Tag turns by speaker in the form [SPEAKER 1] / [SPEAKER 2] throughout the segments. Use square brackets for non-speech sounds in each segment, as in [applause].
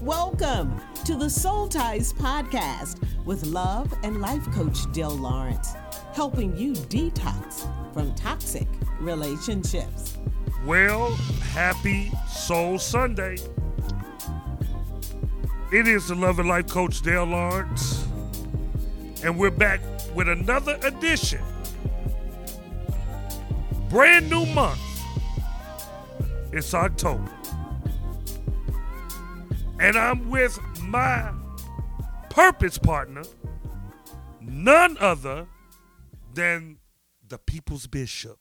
[SPEAKER 1] Welcome to the Soul Ties Podcast with love and life coach Dale Lawrence, helping you detox from toxic relationships.
[SPEAKER 2] Well, happy Soul Sunday. It is the Love and Life Coach Dale Lawrence, and we're back with another edition. Brand new month. It's October. And I'm with my purpose partner, none other than the People's Bishop.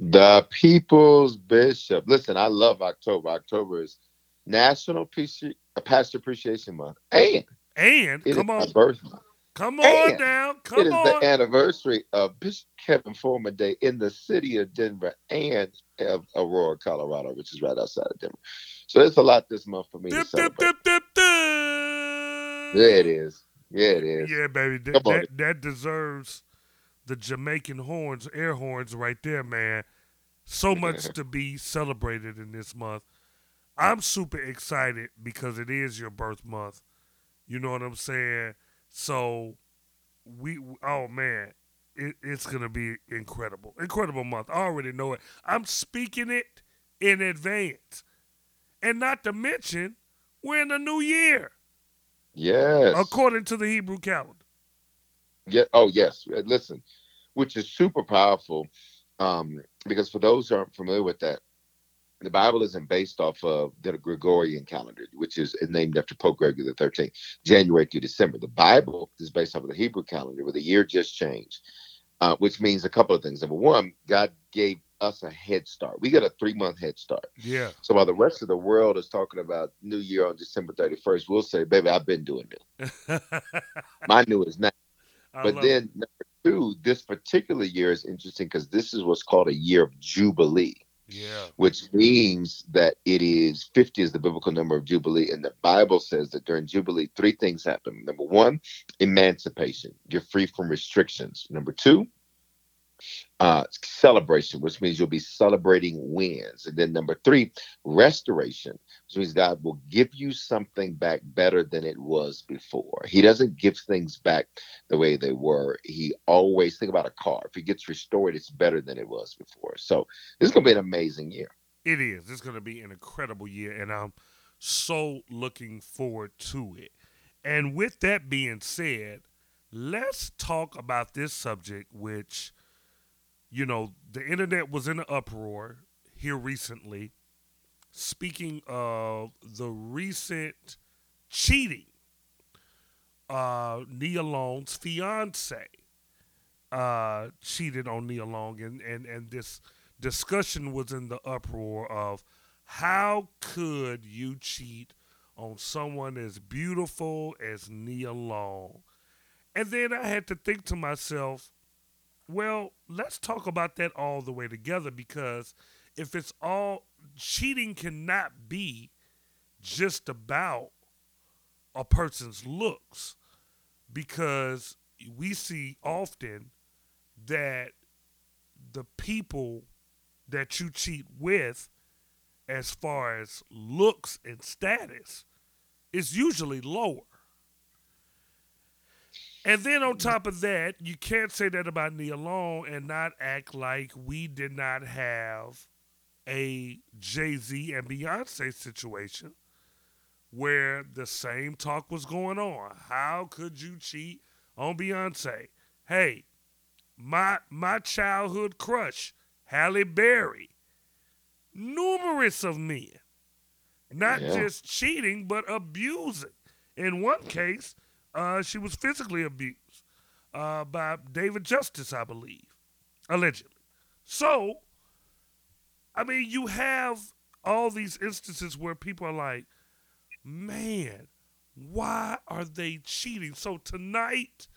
[SPEAKER 3] The People's Bishop. Listen, I love October. October is National Peace Pastor Appreciation Month. And
[SPEAKER 2] and
[SPEAKER 3] it
[SPEAKER 2] come on,
[SPEAKER 3] my birth month.
[SPEAKER 2] come on
[SPEAKER 3] And
[SPEAKER 2] now,
[SPEAKER 3] It
[SPEAKER 2] come
[SPEAKER 3] is
[SPEAKER 2] on.
[SPEAKER 3] the anniversary of Bishop Kevin Foreman Day in the city of Denver and of Aurora, Colorado, which is right outside of Denver. So there's a lot this month for me to
[SPEAKER 2] Dip, dip, dip, dip, dip.
[SPEAKER 3] Yeah, it is. Yeah, it is.
[SPEAKER 2] Yeah, baby, that, that, that deserves the Jamaican horns, air horns, right there, man. So [laughs] much to be celebrated in this month. I'm super excited because it is your birth month. You know what I'm saying? So we, oh man, it, it's gonna be incredible, incredible month. I already know it. I'm speaking it in advance, and not to mention we're in a new year
[SPEAKER 3] Yes.
[SPEAKER 2] according to the Hebrew calendar.
[SPEAKER 3] Yeah. Oh, yes. Uh, Listen, which is super powerful, um, because for those who aren't familiar with that, the Bible isn't based off of the Gregorian calendar, which is named after Pope Gregory the Thirteenth, January through December. The Bible is based off of the Hebrew calendar, where the year just changed, uh, which means a couple of things. Number one, God gave us a head start. We got a three month head start.
[SPEAKER 2] Yeah.
[SPEAKER 3] So while the rest of the world is talking about New Year on December thirty first, we'll say, "Baby, I've been doing it. [laughs] My new is now."
[SPEAKER 2] I
[SPEAKER 3] But then
[SPEAKER 2] it.
[SPEAKER 3] number two, this particular year is interesting because this is what's called a year of jubilee,
[SPEAKER 2] yeah,
[SPEAKER 3] which means that it is 50 is the biblical number of jubilee, and the Bible says that during jubilee, three things happen. Number one, emancipation. You're free from restrictions. Number two, uh, celebration, which means you'll be celebrating wins. And then number three, restoration, which means God will give you something back better than it was before. He doesn't give things back the way they were. He always think about a car. If it gets restored, it's better than it was before. So this is gonna be an amazing year.
[SPEAKER 2] it is. It's going to be an incredible year, and I'm so looking forward to it. And with that being said, let's talk about this subject, which, you know, the internet was in an uproar here recently. Speaking of the recent cheating, uh, Nia Long's fiance uh, cheated on Nia Long, and, and, and this discussion was in the uproar of how could you cheat on someone as beautiful as Nia Long? And then I had to think to myself, well, let's talk about that all the way together because if it's all cheating cannot be just about a person's looks because we see often that the people that you cheat with as far as looks and status is usually lower. And then on top of that, you can't say that about Nia Long and not act like we did not have a Jay Z and Beyonce situation where the same talk was going on. How could you cheat on Beyonce? Hey, my my childhood crush, Halle Berry, numerous of men, not
[SPEAKER 3] Yeah.
[SPEAKER 2] just cheating but abusing. In one case, uh, she was physically abused uh, by David Justice, I believe, allegedly. So, I mean, you have all these instances where people are like, man, why are they cheating? So, tonight,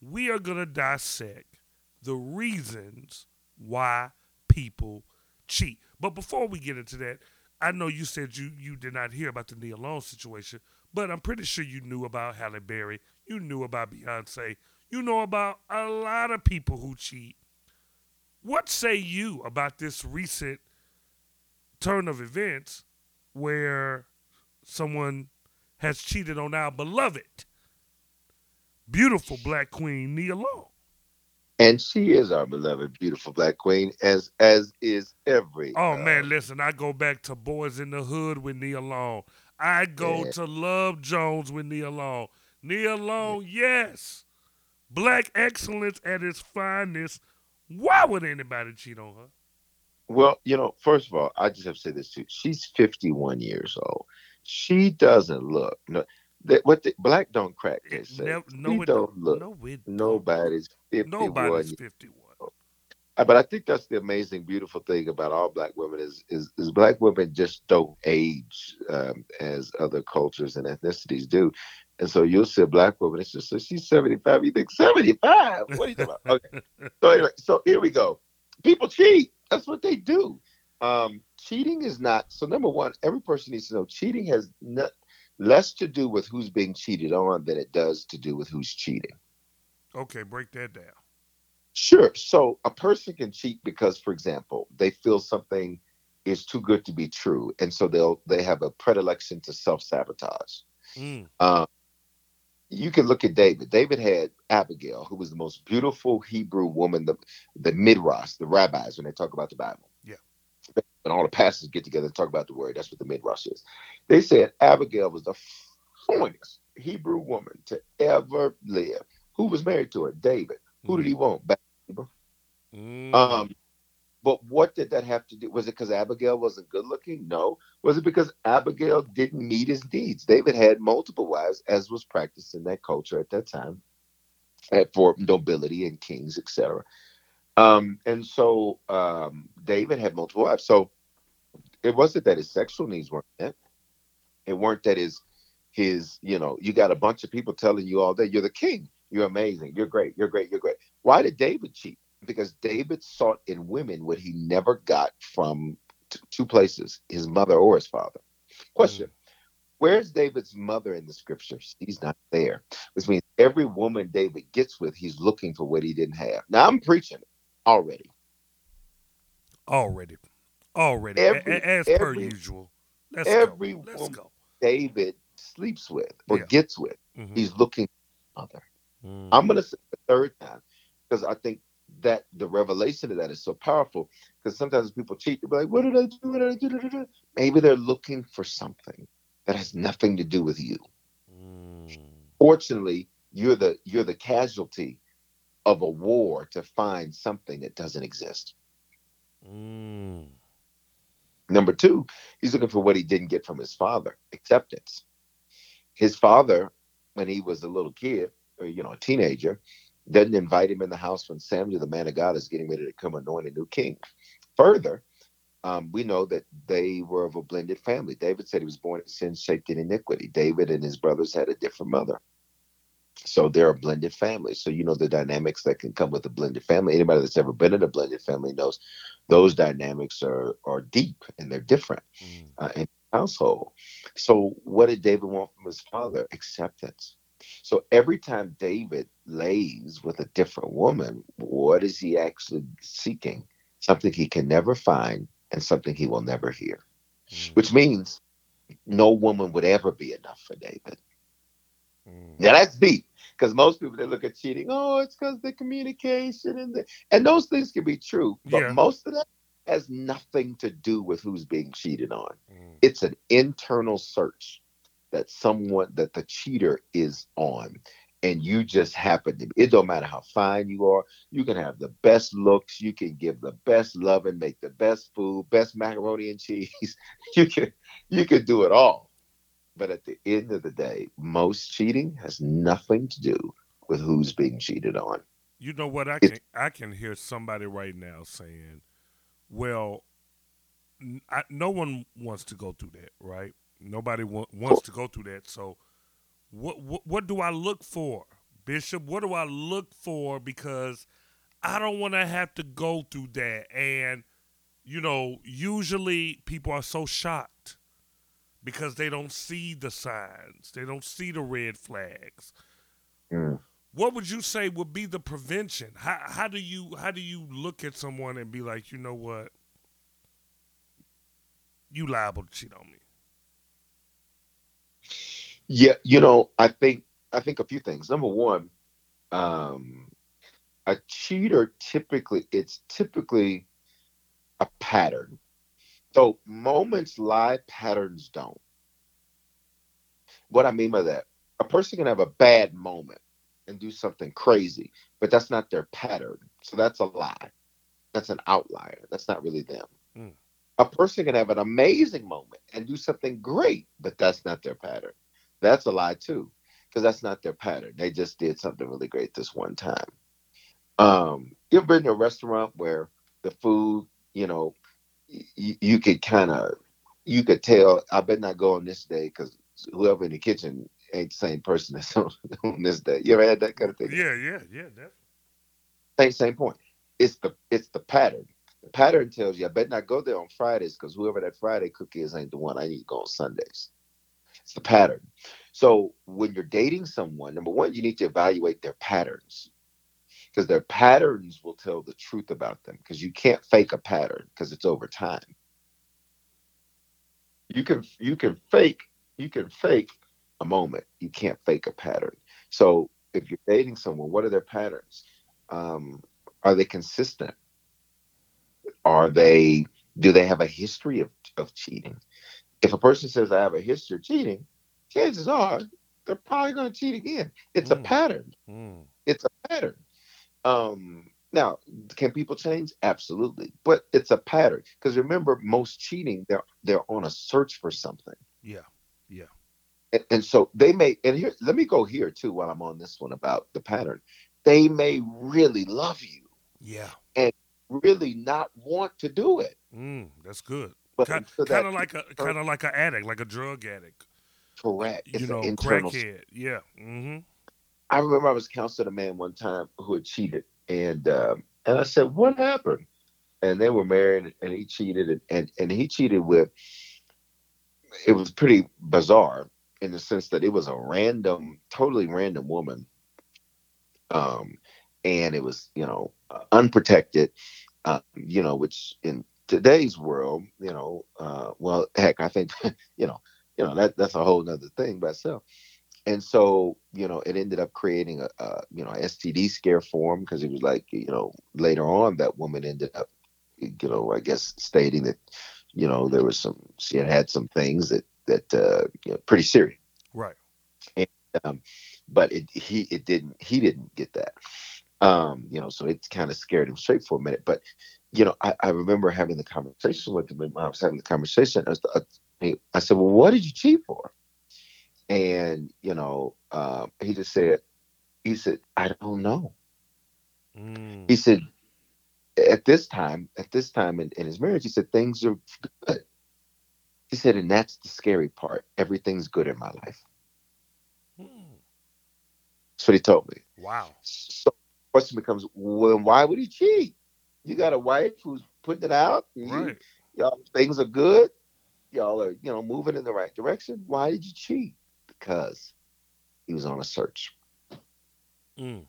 [SPEAKER 2] we are going to dissect the reasons why people cheat. But before we get into that, I know you said you, you did not hear about the Nia Long situation, but I'm pretty sure you knew about Halle Berry. You knew about Beyonce. You know about a lot of people who cheat. What say you about this recent turn of events where someone has cheated on our beloved, beautiful black queen Nia Long.
[SPEAKER 3] And she is our beloved, beautiful black queen, as as is every.
[SPEAKER 2] Oh
[SPEAKER 3] uh,
[SPEAKER 2] man, listen, I go back to Boyz n the Hood with Nia Long. I go
[SPEAKER 3] Yeah.
[SPEAKER 2] to Love Jones with Nia Long. Nia Long, yes. Black excellence at its finest. Why would anybody cheat on her?
[SPEAKER 3] Well, you know, first of all, I just have to say this too. She's 51 years old. She doesn't look no. That what the black don't crack. They
[SPEAKER 2] It
[SPEAKER 3] say.
[SPEAKER 2] nev- no, it
[SPEAKER 3] don't look.
[SPEAKER 2] No, it.
[SPEAKER 3] Nobody's 51.
[SPEAKER 2] Nobody's 51.
[SPEAKER 3] Uh, But I think that's the amazing, beautiful thing about all black women is is, is black women just don't age um, as other cultures and ethnicities do. And so you'll see a black woman, it's just so she's 75. You think 75? What are you talking about? Okay. [laughs] So anyway, so here we go. People cheat. That's what they do. Um, cheating is not so number one, every person needs to know cheating has not, less to do with who's being cheated on than it does to do with who's cheating.
[SPEAKER 2] Okay, break that down.
[SPEAKER 3] Sure. So a person can cheat because, for example, they feel something is too good to be true, and so they'll they have a predilection to self sabotage.
[SPEAKER 2] Mm.
[SPEAKER 3] Um, you can look at David. David had Abigail, who was the most beautiful Hebrew woman, the the midrash, the rabbis, when they talk about the Bible. When all the pastors get together and talk about the word, that's what the midrash is. They said Abigail was the finest Hebrew woman to ever live. Who was married to her? David. Who did he want? Bathsheba.
[SPEAKER 2] Mm.
[SPEAKER 3] Um, but what did that have to do? Was it because Abigail wasn't good looking? No. Was it because Abigail didn't meet his needs? David had multiple wives, as was practiced in that culture at that time, uh, for nobility and kings, etc. Um, and so um, David had multiple wives. So it wasn't that his sexual needs weren't met. It weren't that his his you know you got a bunch of people telling you all day you're the king, you're amazing, you're great, you're great, you're great. Why did David cheat? Because David sought in women what he never got from t- two places, his mother or his father. Question. Mm. Where's David's mother in the scriptures? She's not there. Which means every woman David gets with, he's looking for what he didn't have. Now I'm preaching already.
[SPEAKER 2] Already. Already.
[SPEAKER 3] Every-
[SPEAKER 2] as per usual. Let's
[SPEAKER 3] every
[SPEAKER 2] go.
[SPEAKER 3] Woman-. David sleeps with or
[SPEAKER 2] Yeah.
[SPEAKER 3] gets with,
[SPEAKER 2] Mhm.
[SPEAKER 3] he's looking other. mother.
[SPEAKER 2] Mm.
[SPEAKER 3] I'm going to say the third time because I think that the revelation of that is so powerful. Because sometimes people cheat, they'll be like, "What did I do? What did I do?" Da, da, da." Maybe they're looking for something that has nothing to do with you.
[SPEAKER 2] Mm.
[SPEAKER 3] Fortunately, you're the you're the casualty of a war to find something that doesn't exist.
[SPEAKER 2] Mm.
[SPEAKER 3] Number two, he's looking for what he didn't get from his father acceptance. His father, when he was a little kid, or you know, a teenager, doesn't invite him in the house when Samuel, the man of God, is getting ready to come anoint a new king. Further, um, we know that they were of a blended family. David said he was born in sin, shaped in iniquity. David and his brothers had a different mother. So they're a blended family. So you know the dynamics that can come with a blended family. Anybody that's ever been in a blended family knows those dynamics are are deep and they're different
[SPEAKER 2] Mm.
[SPEAKER 3] uh, in the household. So what did David want from his father? Acceptance. So every time David lays with a different woman, what is he actually seeking? Something he can never find and something he will never hear.
[SPEAKER 2] Mm.
[SPEAKER 3] Which means no woman would ever be enough for David.
[SPEAKER 2] Mm.
[SPEAKER 3] Now that's deep because most people they look at cheating, oh, it's because the communication and the and those things can be true, but
[SPEAKER 2] Yeah.
[SPEAKER 3] most of that has nothing to do with who's being cheated on.
[SPEAKER 2] Mm.
[SPEAKER 3] It's an internal search that someone that the cheater is on. And you just happen to be. it don't matter how fine you are, you can have the best looks, you can give the best love and make the best food, best macaroni and cheese. [laughs] You can you can do it all. But at the end of the day, most cheating has nothing to do with who's being cheated on.
[SPEAKER 2] You know what? I can I can hear somebody right now saying, "Well, I no one wants to go through that, right? Nobody wa- wants to go through that. So, what, what what do I look for, Bishop? What do I look for? Because I don't want to have to go through that. And you know, usually people are so shocked because they don't see the signs, they don't see the red flags
[SPEAKER 3] Mm.
[SPEAKER 2] what would you say would be the prevention? How how do you how do you look at someone and be like, you know what, you liable to cheat on me?
[SPEAKER 3] Yeah, you know, I think I think a few things. Number one, um, a cheater typically it's typically a pattern. So moments lie, patterns don't. What I mean by that, a person can have a bad moment and do something crazy, but that's not their pattern. So that's a lie. That's an outlier. That's not really them. Mm. A person can have an amazing moment and do something great, but that's not their pattern. That's a lie too, because that's not their pattern. They just did something really great this one time. Um, you ever been to a restaurant where the food, you know, y- you could kind of, you could tell, I better not go on this day because whoever in the kitchen ain't the same person that's [laughs] on, on, this day. You ever had that kind of thing?
[SPEAKER 2] Yeah, yeah, yeah, definitely.
[SPEAKER 3] Same, same point. It's the it's the pattern. The pattern tells you I better not go there on Fridays because whoever that Friday cook is ain't the one I need to go on Sundays. It's the pattern. So when you're dating someone, number one, you need to evaluate their patterns because their patterns will tell the truth about them because you can't fake a pattern because it's over time. You can you can fake you can fake a moment. You can't fake a pattern. So if you're dating someone, what are their patterns? Um, are they consistent? Are they do they have a history of, of cheating? If a person says I have a history of cheating, chances are they're probably going to cheat again. It's mm. a pattern. Mm. It's a pattern. Um, now, can people change? Absolutely, but it's a pattern. Because remember, most cheating they're they're on a search for something.
[SPEAKER 2] Yeah, yeah.
[SPEAKER 3] And, and so they may. And here, let me go here too while I'm on this one about the pattern. They may really love you.
[SPEAKER 2] Yeah.
[SPEAKER 3] And really not want to do it.
[SPEAKER 2] Mm, that's good. But kind, kind of like a kind of like an addict, like a drug addict.
[SPEAKER 3] Correct.
[SPEAKER 2] You it's know, crackhead. Yeah. Mm-hmm.
[SPEAKER 3] I remember I was counseling a man one time who had cheated, and um, and I said, "What happened?" And they were married, and he cheated, and, and and he cheated with. It was pretty bizarre in the sense that it was a random, totally random woman, um, and it was you know unprotected, uh, you know, which in today's world, you know, uh, well, heck, I think [laughs] you know, you know that that's a whole other thing by itself and so you know it ended up creating a, a you know std scare for him because it was like you know later on that woman ended up you know i guess stating that you know there was some she had had some things that that uh you know, pretty serious.
[SPEAKER 2] Right.
[SPEAKER 3] And, um, but it he it didn't he didn't get that. Um you know so it kind of scared him straight for a minute. But you know I, I remember having the conversation with him i was having the conversation I, was, I said well what did you cheat for and you know uh, he just said he said i don't know. Mm. he said at this time at this time in, in his marriage he said things are good. He said and that's the scary part. Everything's good in my life. Mm. that's what he told me.
[SPEAKER 2] Wow.
[SPEAKER 3] So the question becomes well why would he cheat? You got a wife who's putting it out
[SPEAKER 2] right.
[SPEAKER 3] Y'all things are good. Y'all are you know moving in the right direction. Why did you cheat because he was on a search. Mm.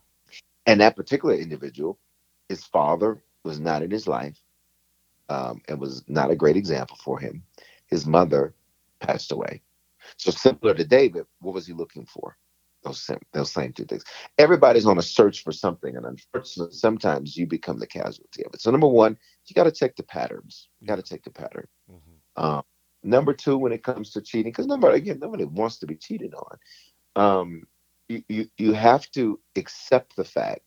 [SPEAKER 3] And that particular individual, his father was not in his life um, and was not a great example for him. His mother passed away. So similar to David, what was he looking for? Those same, those same two things. Everybody's on a search for something, and unfortunately, sometimes you become the casualty of it. So number one, you got to check the patterns. You got to check the pattern. Mm-hmm. Um, Number two, when it comes to cheating, because nobody again nobody wants to be cheated on. Um, you, you you have to accept the fact.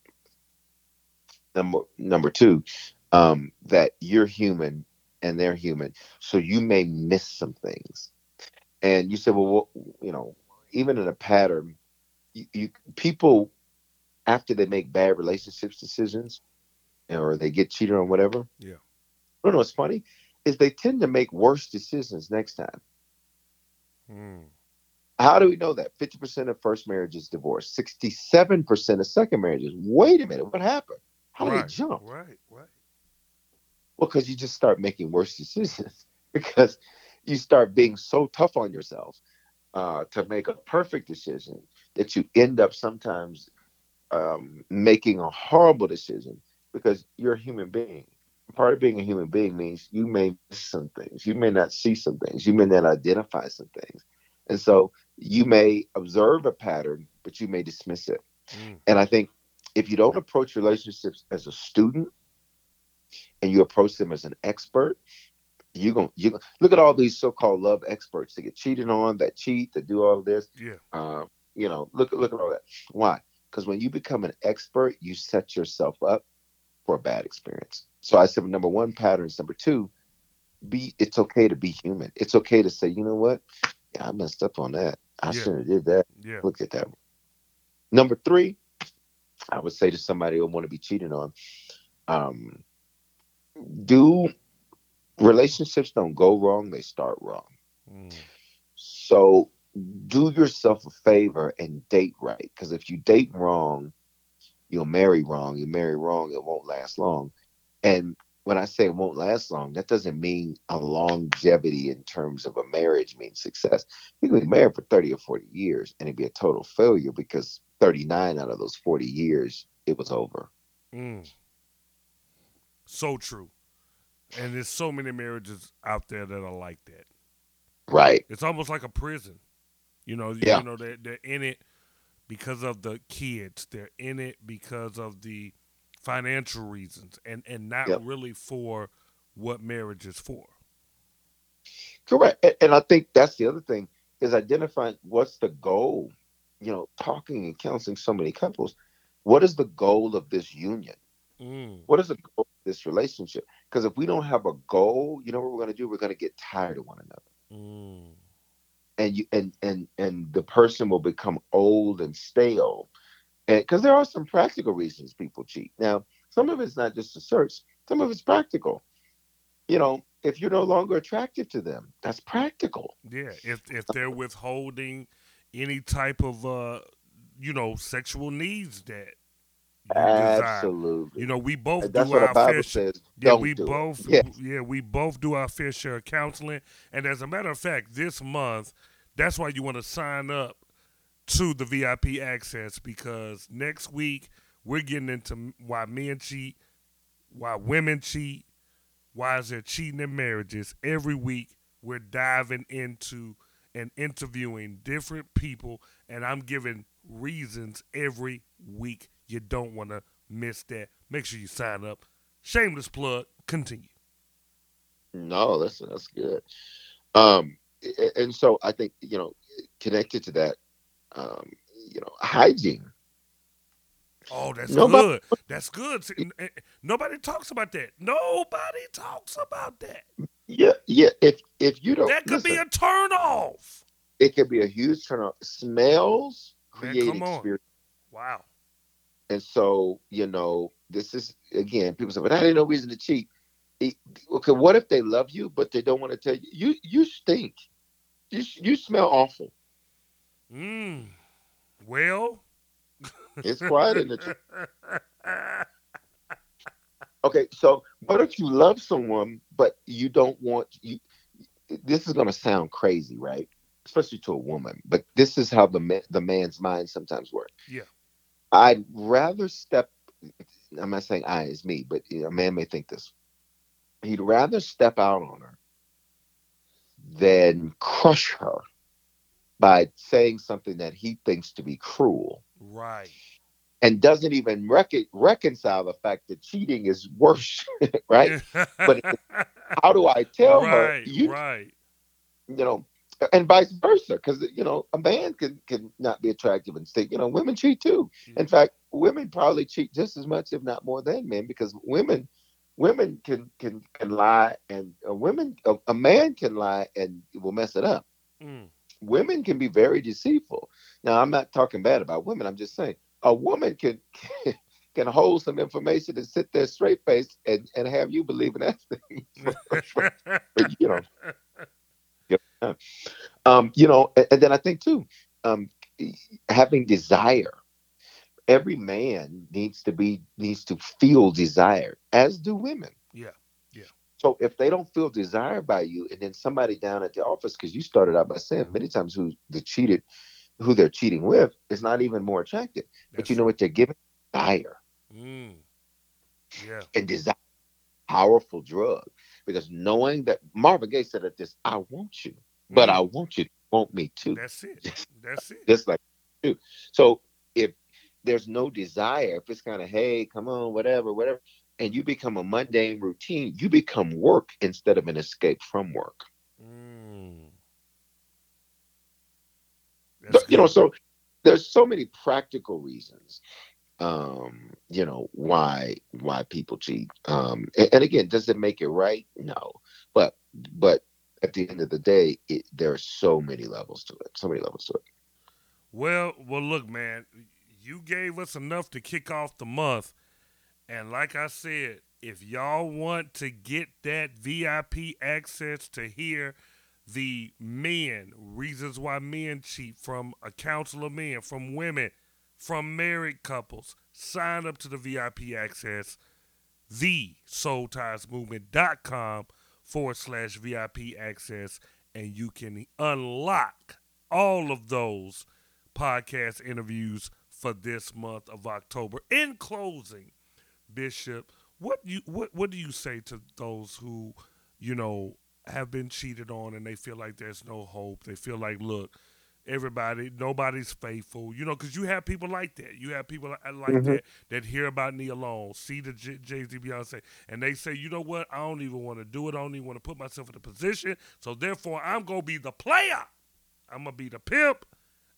[SPEAKER 3] Number number two, um, that you're human and they're human, so you may miss some things. And you said, well, what, you know, even in a pattern, you, you people after they make bad relationships decisions, or they get cheated on, whatever.
[SPEAKER 2] Yeah.
[SPEAKER 3] I don't know. It's funny is they tend to make worse decisions next time. Hmm. How do we know that? 50% of first marriages divorce, 67% of second marriages. Wait a minute, what happened? How right, did they jump?
[SPEAKER 2] Right, right.
[SPEAKER 3] Well, because you just start making worse decisions [laughs] because you start being so tough on yourself uh, to make a perfect decision that you end up sometimes um, making a horrible decision because you're a human being part of being a human being means you may miss some things. You may not see some things. You may not identify some things. And so you may observe a pattern, but you may dismiss it. Mm. And I think if you don't approach relationships as a student and you approach them as an expert, you're going you look at all these so-called love experts that get cheated on, that cheat, that do all this.
[SPEAKER 2] Yeah.
[SPEAKER 3] Uh, you know, look look at all that. Why? Because when you become an expert, you set yourself up for a bad experience. So I said number one, patterns. Number two, be it's okay to be human. It's okay to say, you know what? Yeah, I messed up on that. I yeah. shouldn't have did that.
[SPEAKER 2] Yeah.
[SPEAKER 3] Look at that. Number three, I would say to somebody who want to be cheated on, um, do relationships don't go wrong, they start wrong. Mm. So do yourself a favor and date right. Because if you date wrong, you'll marry wrong. You marry wrong, it won't last long. And when I say it won't last long, that doesn't mean a longevity in terms of a marriage means success. You can be married for 30 or 40 years and it'd be a total failure because 39 out of those 40 years, it was over.
[SPEAKER 2] Mm. So true. And there's so many marriages out there that are like that.
[SPEAKER 3] Right.
[SPEAKER 2] It's almost like a prison. You know,
[SPEAKER 3] yeah.
[SPEAKER 2] you know, they're, they're in it because of the kids. They're in it because of the financial reasons and, and not yep. really for what marriage is for.
[SPEAKER 3] Correct. And I think that's the other thing is identifying what's the goal. You know, talking and counseling so many couples, what is the goal of this union? Mm. What is the goal of this relationship? Because if we don't have a goal, you know what we're going to do? We're going to get tired of one another. Mm. And you and and and the person will become old and stale. Because there are some practical reasons people cheat. Now, some of it's not just a search, some of it's practical. You know, if you're no longer attractive to them, that's practical.
[SPEAKER 2] Yeah, if if they're withholding any type of uh you know sexual needs that
[SPEAKER 3] Absolutely.
[SPEAKER 2] You know, we both do
[SPEAKER 3] what
[SPEAKER 2] our fair
[SPEAKER 3] says.
[SPEAKER 2] Yeah, we both.
[SPEAKER 3] Yes.
[SPEAKER 2] yeah, we both do our fair share of counseling. And as a matter of fact, this month, that's why you want to sign up to the VIP access because next week we're getting into why men cheat, why women cheat, why is there cheating in marriages. Every week we're diving into and interviewing different people and I'm giving reasons every week you don't want to miss that. Make sure you sign up. Shameless plug. Continue.
[SPEAKER 3] No, listen, that's good. Um, and so I think you know, connected to that, um, you know, hygiene.
[SPEAKER 2] Oh, that's nobody, good. That's good. Nobody talks about that. Nobody talks about that.
[SPEAKER 3] Yeah, yeah. If if you don't,
[SPEAKER 2] that could listen, be a turn off.
[SPEAKER 3] It could be a huge turn off. Smells create experience.
[SPEAKER 2] Wow.
[SPEAKER 3] And so, you know, this is again, people say, but I didn't know reason to cheat. okay, what if they love you, but they don't want to tell you? You you stink. You you smell awful.
[SPEAKER 2] Mm. Well,
[SPEAKER 3] it's quiet in the. Church. Okay, so what if you love someone, but you don't want you? This is going to sound crazy, right? Especially to a woman, but this is how the man, the man's mind sometimes works.
[SPEAKER 2] Yeah
[SPEAKER 3] I'd rather step. I'm not saying I is me, but a man may think this. He'd rather step out on her than crush her by saying something that he thinks to be cruel.
[SPEAKER 2] Right.
[SPEAKER 3] And doesn't even rec- reconcile the fact that cheating is worse, [laughs] right? but [laughs] how do I tell
[SPEAKER 2] right,
[SPEAKER 3] her?
[SPEAKER 2] You, right.
[SPEAKER 3] You know, and vice versa because you know a man can can not be attractive and stay you know women cheat too in fact women probably cheat just as much if not more than men because women women can can can lie and a women a, a man can lie and will mess it up mm. Women can be very deceitful now i'm not talking bad about women i'm just saying a woman can, can [laughs] can hold some information and sit there straight faced and, and have you believe in that thing. [laughs] [laughs] you know, yeah. Um, you know, and, and, then I think too, um, having desire. Every man needs to be needs to feel desire, as do women.
[SPEAKER 2] Yeah.
[SPEAKER 3] So if they don't feel desired by you, and then somebody down at the office, because you started out by saying many times who the cheated, who they're cheating with, is not even more attractive. That's but you know what they're giving? Desire.
[SPEAKER 2] Mm. Yeah.
[SPEAKER 3] And desire, powerful drug. Because knowing that Marvin Gaye said at this, I want you but I want you. want me to.
[SPEAKER 2] That's it. That's it.
[SPEAKER 3] Just like you. So if there's no desire, if it's kind of, hey, come on, whatever, whatever, and you become a mundane routine, you become work instead of an escape from work.
[SPEAKER 2] Mm.
[SPEAKER 3] But, you know, so there's so many practical reasons, um, you know, why why people cheat. Um, and, and again, does it make it right? No, but but at the end of the day, it, there are so many levels to it. So many levels to it.
[SPEAKER 2] Well, well, look, man, you gave us enough to kick off the month, and like I said, if y'all want to get that VIP access to hear the men reasons why men cheat from a council of men, from women, from married couples, sign up to the VIP access. The soultiesmovement.com forward slash VIP access, and you can unlock all of those podcast interviews for this month of October. In closing, Bishop, what you what what do you say to those who, you know, have been cheated on and they feel like there's no hope? They feel like, look, everybody, nobody's faithful, you know, because you have people like that. You have people li- like
[SPEAKER 3] Mhm.
[SPEAKER 2] that that hear about Nia Long, see the J- Jay Z, Beyonce, and they say, you know what? I don't even want to do it. I don't even want to put myself in a position. So therefore, I'm gonna be the player. I'm gonna be the pimp,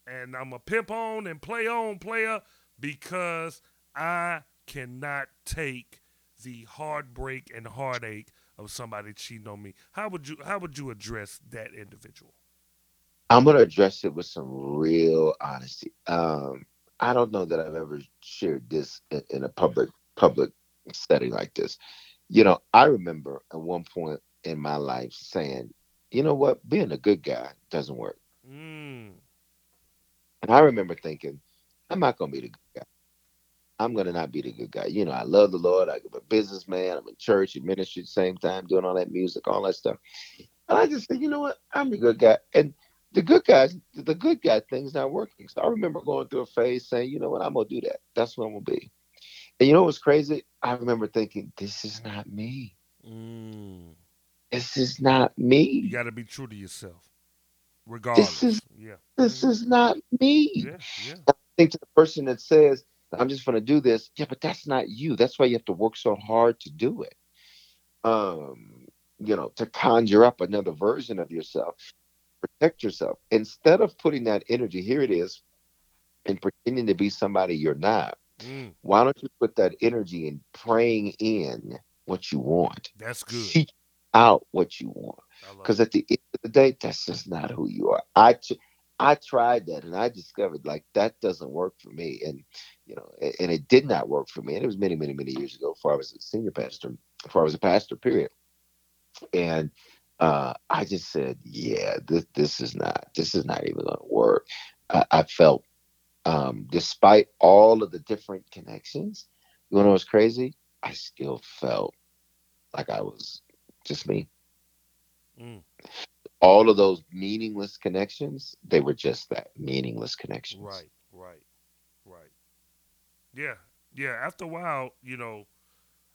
[SPEAKER 2] and I'm a pimp on and play on player because I cannot take the heartbreak and heartache of somebody cheating on me. How would you How would you address that individual?
[SPEAKER 3] I'm gonna address it with some real honesty. Um, I don't know that I've ever shared this in, in a public public setting like this. You know, I remember at one point in my life saying, you know what, being a good guy doesn't work.
[SPEAKER 2] Mm,
[SPEAKER 3] And I remember thinking, I'm not gonna be the good guy. I'm gonna not be the good guy. You know, I love the Lord. I'm a businessman. I'm in church, in ministry at the same time, doing all that music, all that stuff. And I just said, you know what? I'm the good guy. And the good guys, the good guy thing's not working. So I remember going through a phase saying, you know what, I'm gonna do that. That's what I'm gonna be. And you know what's crazy? I remember thinking, this is not me.
[SPEAKER 2] mm.
[SPEAKER 3] This is not me.
[SPEAKER 2] You got to be true to yourself, regardless.
[SPEAKER 3] This is-
[SPEAKER 2] yeah.
[SPEAKER 3] This
[SPEAKER 2] Mhm.
[SPEAKER 3] is not me.
[SPEAKER 2] Yeah. Yeah.
[SPEAKER 3] I think to the person that says, I'm just going to do this, yeah, but that's not you. That's why you have to work so hard to do it. Um, you know, to conjure up another version of yourself, protect yourself. Instead of putting that energy, here it is, and pretending to be somebody you're not,
[SPEAKER 2] Mm,
[SPEAKER 3] why don't you put that energy in praying in what you want?
[SPEAKER 2] that's good.
[SPEAKER 3] Seek out what you want. Because at the end of the day, that's just not who you are. I I tried that and I discovered like that doesn't work for me, and you know, and it did not work for me. And it was many, many, many years ago, before I was a senior pastor, before I was a pastor, period. And uh, I just said, yeah, this this is not this is not even going to work. I, I felt, um, despite all of the different connections, you know it was crazy? I still felt like I was just me
[SPEAKER 2] Mm,
[SPEAKER 3] all of those meaningless connections, they were just that meaningless connections.
[SPEAKER 2] right. Yeah. Yeah. After a while, you know,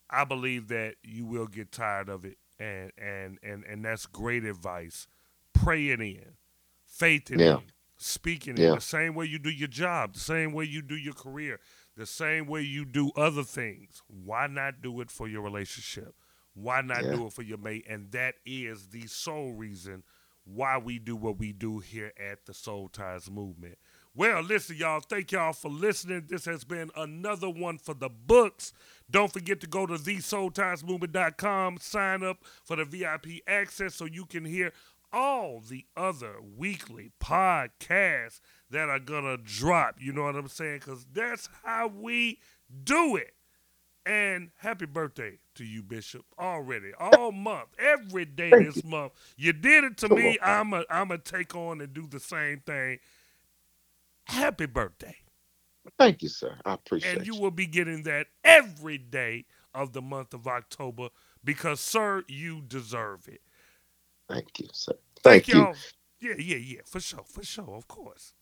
[SPEAKER 2] I believe that you will get tired of it, and and and and that's great advice. Pray it in, faith it
[SPEAKER 3] Yeah.
[SPEAKER 2] in, speaking
[SPEAKER 3] Yeah.
[SPEAKER 2] in the same way you do your job, the same way you do your career, the same way you do other things. Why not do it for your relationship? Why not
[SPEAKER 3] Yeah.
[SPEAKER 2] do it for your mate? And that is the sole reason why we do what we do here at the Soul Ties Movement. Well, listen, y'all. Thank y'all for listening. This has been another one for the books. Don't forget to go to thesoultiesmovement.com, sign up for the VIP access so you can hear all the other weekly podcasts that are going to drop. You know what I'm saying? Because that's how we do it. And happy birthday to you, Bishop. Already, all month, every day
[SPEAKER 3] Thank
[SPEAKER 2] this month. You did it to
[SPEAKER 3] Come
[SPEAKER 2] me. I'm a, I'm a take on and do the same thing. Happy birthday.
[SPEAKER 3] Thank you, sir. I appreciate it.
[SPEAKER 2] And you
[SPEAKER 3] you.
[SPEAKER 2] will be getting that every day of the month of October because, sir, you deserve it.
[SPEAKER 3] Thank you, sir. Thank, you.
[SPEAKER 2] y'all. Yeah, yeah, yeah, for sure, for sure, of course.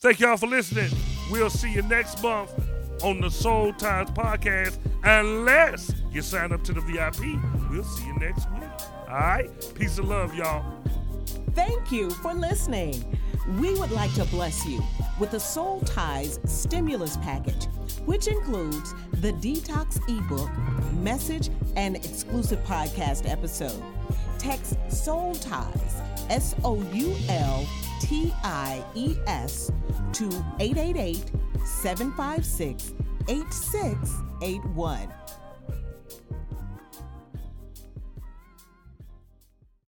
[SPEAKER 2] Thank y'all for listening. We'll see you next month on the Soul Ties podcast. Unless you sign up to the VIP, we'll see you next week. All right? Peace and love, y'all.
[SPEAKER 1] Thank you for listening. We would like to bless you with the Soul Ties Stimulus Package, which includes the Detox ebook, message, and exclusive podcast episode. Text Soul Ties, S O U L T I E S, to 888 756 8681